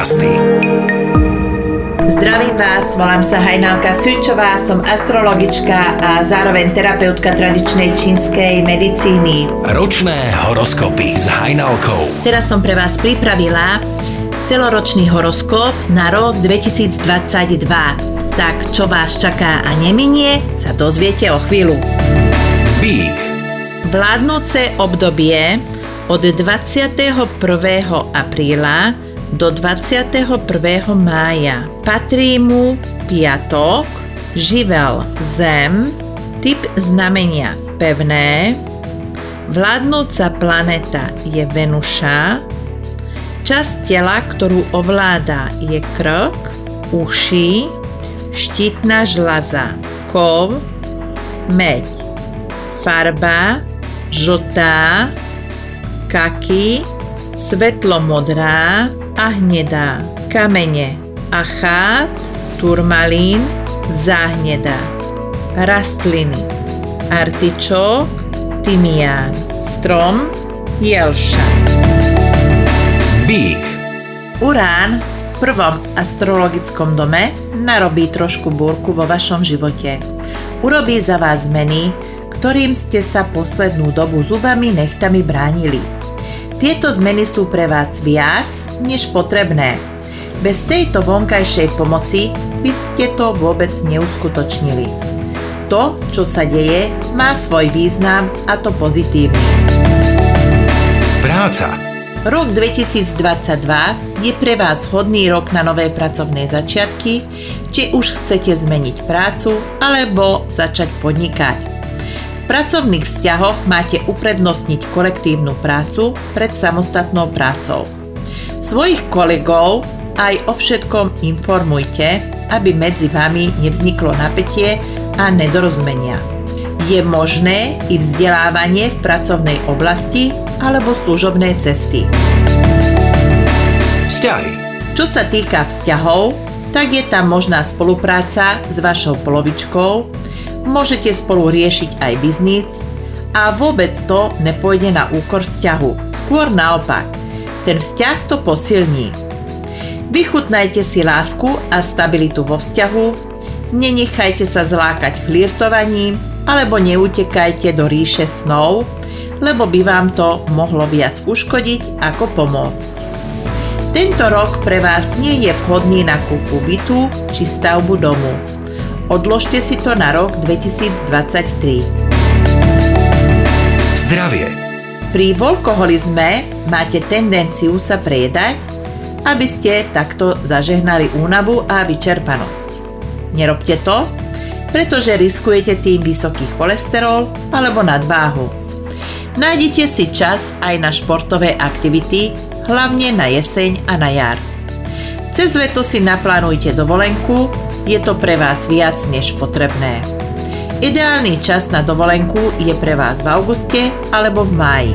podcasty. Zdravím vás, volám sa Hajnalka Sučová, som astrologička a zároveň terapeutka tradičnej čínskej medicíny. Ročné horoskopy s Hajnalkou. Teraz som pre vás pripravila celoročný horoskop na rok 2022. Tak čo vás čaká a neminie, sa dozviete o chvíľu. Bík, Vládnoce obdobie od 21. apríla do 21. mája. Patrí mu piatok, živel zem, typ znamenia pevné, vládnúca planeta je Venuša, časť tela, ktorú ovláda je krk, uši, štítna žlaza, kov, meď, farba, žltá, kaky, svetlomodrá a hnedá. Kamene achát, turmalín, záhnedá. Rastliny artičok, tymián. Strom jelša. bík, Urán v prvom astrologickom dome narobí trošku búrku vo vašom živote. Urobí za vás zmeny, ktorým ste sa poslednú dobu zubami nechtami bránili. Tieto zmeny sú pre vás viac než potrebné. Bez tejto vonkajšej pomoci by ste to vôbec neuskutočnili. To, čo sa deje, má svoj význam a to pozitívny. práca, Rok 2022 je pre vás hodný rok na nové pracovné začiatky, či už chcete zmeniť prácu alebo začať podnikať. Pracovných vzťahoch máte uprednostniť kolektívnu prácu pred samostatnou prácou. Svojich kolegov aj o všetkom informujte, aby medzi vami nevzniklo napätie a nedorozumenia. Je možné i vzdelávanie v pracovnej oblasti alebo služobné cesty. vzťahy, Čo sa týka vzťahov, tak je tam možná spolupráca s vašou polovičkou, môžete spolu riešiť aj biznis a vôbec to nepôjde na úkor vzťahu. Skôr naopak, ten vzťah to posilní. Vychutnajte si lásku a stabilitu vo vzťahu, nenechajte sa zlákať flirtovaním alebo neutekajte do ríše snov, lebo by vám to mohlo viac uškodiť ako pomôcť. Tento rok pre vás nie je vhodný na kúpu bytu či stavbu domu. Odložte si to na rok 2023. zdravie, Pri volkoholizme máte tendenciu sa prejedať, aby ste takto zažehnali únavu a vyčerpanosť. Nerobte to, pretože riskujete tým vysoký cholesterol alebo nadváhu. Nájdite si čas aj na športové aktivity, hlavne na jeseň a na jar. Cez leto si naplánujte dovolenku, je to pre vás viac než potrebné. Ideálny čas na dovolenku je pre vás v auguste alebo v máji.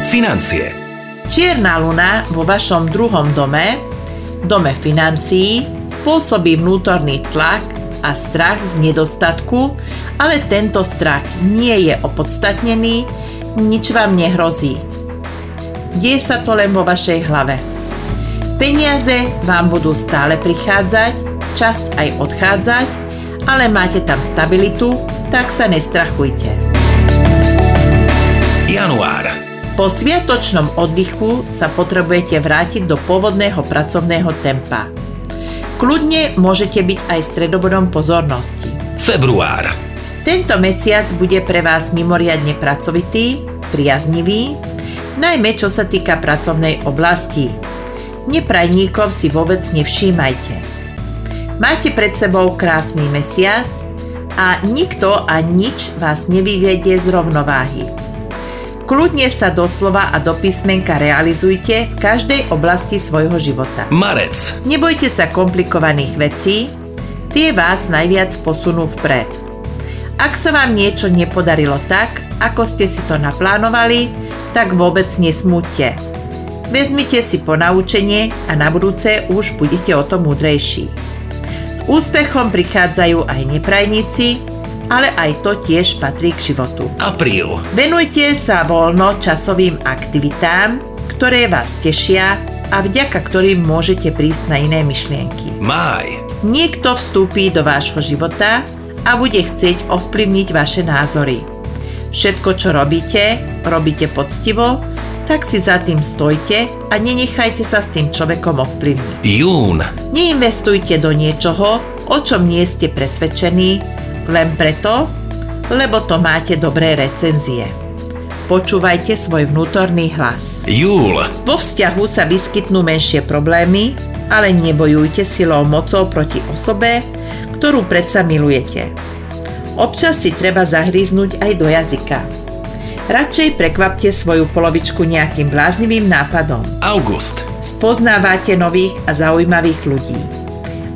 financie, Čierna luna vo vašom druhom dome, dome financií, spôsobí vnútorný tlak a strach z nedostatku, ale tento strach nie je opodstatnený, nič vám nehrozí. Deje sa to len vo vašej hlave. Peniaze vám budú stále prichádzať, čas aj odchádzať, ale máte tam stabilitu, tak sa nestrachujte. január, Po sviatočnom oddychu sa potrebujete vrátiť do pôvodného pracovného tempa. Kľudne môžete byť aj stredobodom pozornosti. február, Tento mesiac bude pre vás mimoriadne pracovitý, priaznivý, najmä čo sa týka pracovnej oblasti. Neprajníkov si vôbec nevšímajte. Máte pred sebou krásny mesiac a nikto a nič vás nevyvedie z rovnováhy. Kľudne sa doslova a do písmenka realizujte v každej oblasti svojho života. marec, Nebojte sa komplikovaných vecí, tie vás najviac posunú vpred. Ak sa vám niečo nepodarilo tak, ako ste si to naplánovali, tak vôbec nesmúďte. Vezmite si ponaučenie a na budúce už budete o to múdrejší. S úspechom prichádzajú aj neprajníci, ale aj to tiež patrí k životu. apríl, Venujte sa voľno časovým aktivitám, ktoré vás tešia a vďaka ktorým môžete prísť na iné myšlienky. Máj. Niekto vstúpi do vášho života a bude chcieť ovplyvniť vaše názory. Všetko, čo robíte, robíte poctivo, tak si za tým stojte a nenechajte sa s tým človekom ovplyvniť. Jún. Neinvestujte do niečoho, o čom nie ste presvedčení, len preto, lebo to máte dobré recenzie. Počúvajte svoj vnútorný hlas. Júl. Vo vzťahu sa vyskytnú menšie problémy, ale nebojujte silou mocou proti osobe, ktorú predsa milujete. Občas si treba zahríznúť aj do jazyka. Radšej prekvapte svoju polovičku nejakým bláznivým nápadom. August. Spoznávate nových a zaujímavých ľudí.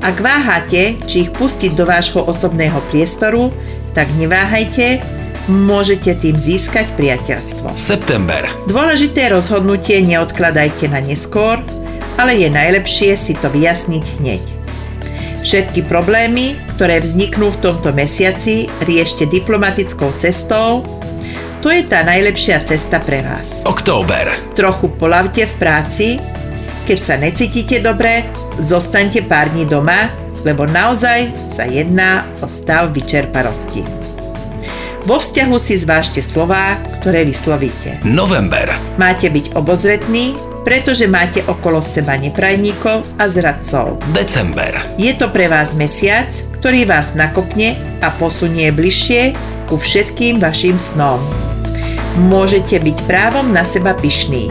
Ak váhate, či ich pustiť do vášho osobného priestoru, tak neváhajte, môžete tým získať priateľstvo. September. Dôležité rozhodnutie neodkladajte na neskôr, ale je najlepšie si to vyjasniť hneď. Všetky problémy, ktoré vzniknú v tomto mesiaci, riešte diplomatickou cestou. To je tá najlepšia cesta pre vás. Október. Trochu polavte v práci, keď sa necítite dobre, zostaňte pár dní doma, lebo naozaj sa jedná o stav vyčerparosti. Vo vzťahu si zvážte slová, ktoré vyslovíte. November. Máte byť obozretní, pretože máte okolo seba neprajníkov a zradcov. December. Je to pre vás mesiac, ktorý vás nakopne a posunie bližšie ku všetkým vašim snom. Môžete byť právom na seba pyšný.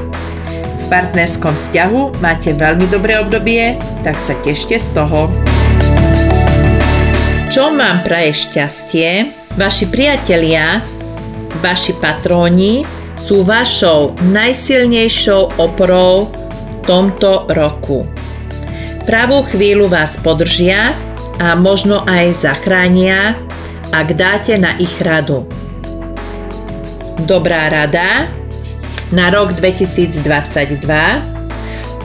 V partnerskom vzťahu máte veľmi dobré obdobie, tak sa tešte z toho. Čo vám praje šťastie? Vaši priatelia, vaši patróni sú vašou najsilnejšou oporou v tomto roku. Pravú chvíľu vás podržia a možno aj zachránia, ak dáte na ich radu. Dobrá rada na rok 2022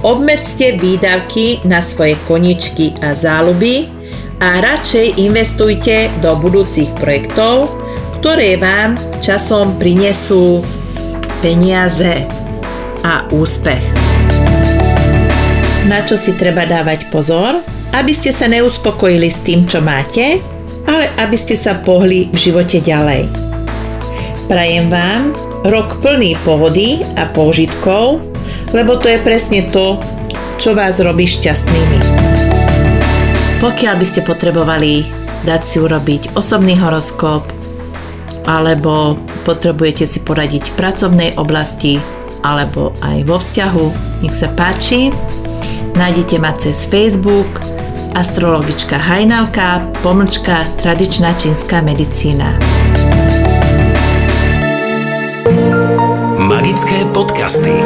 Obmedzte výdavky na svoje koničky a záľuby a radšej investujte do budúcich projektov, ktoré vám časom prinesú peniaze a úspech. Na čo si treba dávať pozor? Aby ste sa neuspokojili s tým, čo máte, ale aby ste sa pohli v živote ďalej. Prajem vám rok plný pohody a použitkov, lebo to je presne to, čo vás robí šťastnými. Pokiaľ by ste potrebovali dať si urobiť osobný horoskop alebo potrebujete si poradiť v pracovnej oblasti alebo aj vo vzťahu, nech sa páči. Nájdete ma cez Facebook astrologička Hajnalka, pomlčka tradičná čínska medicína. Magické podcasty.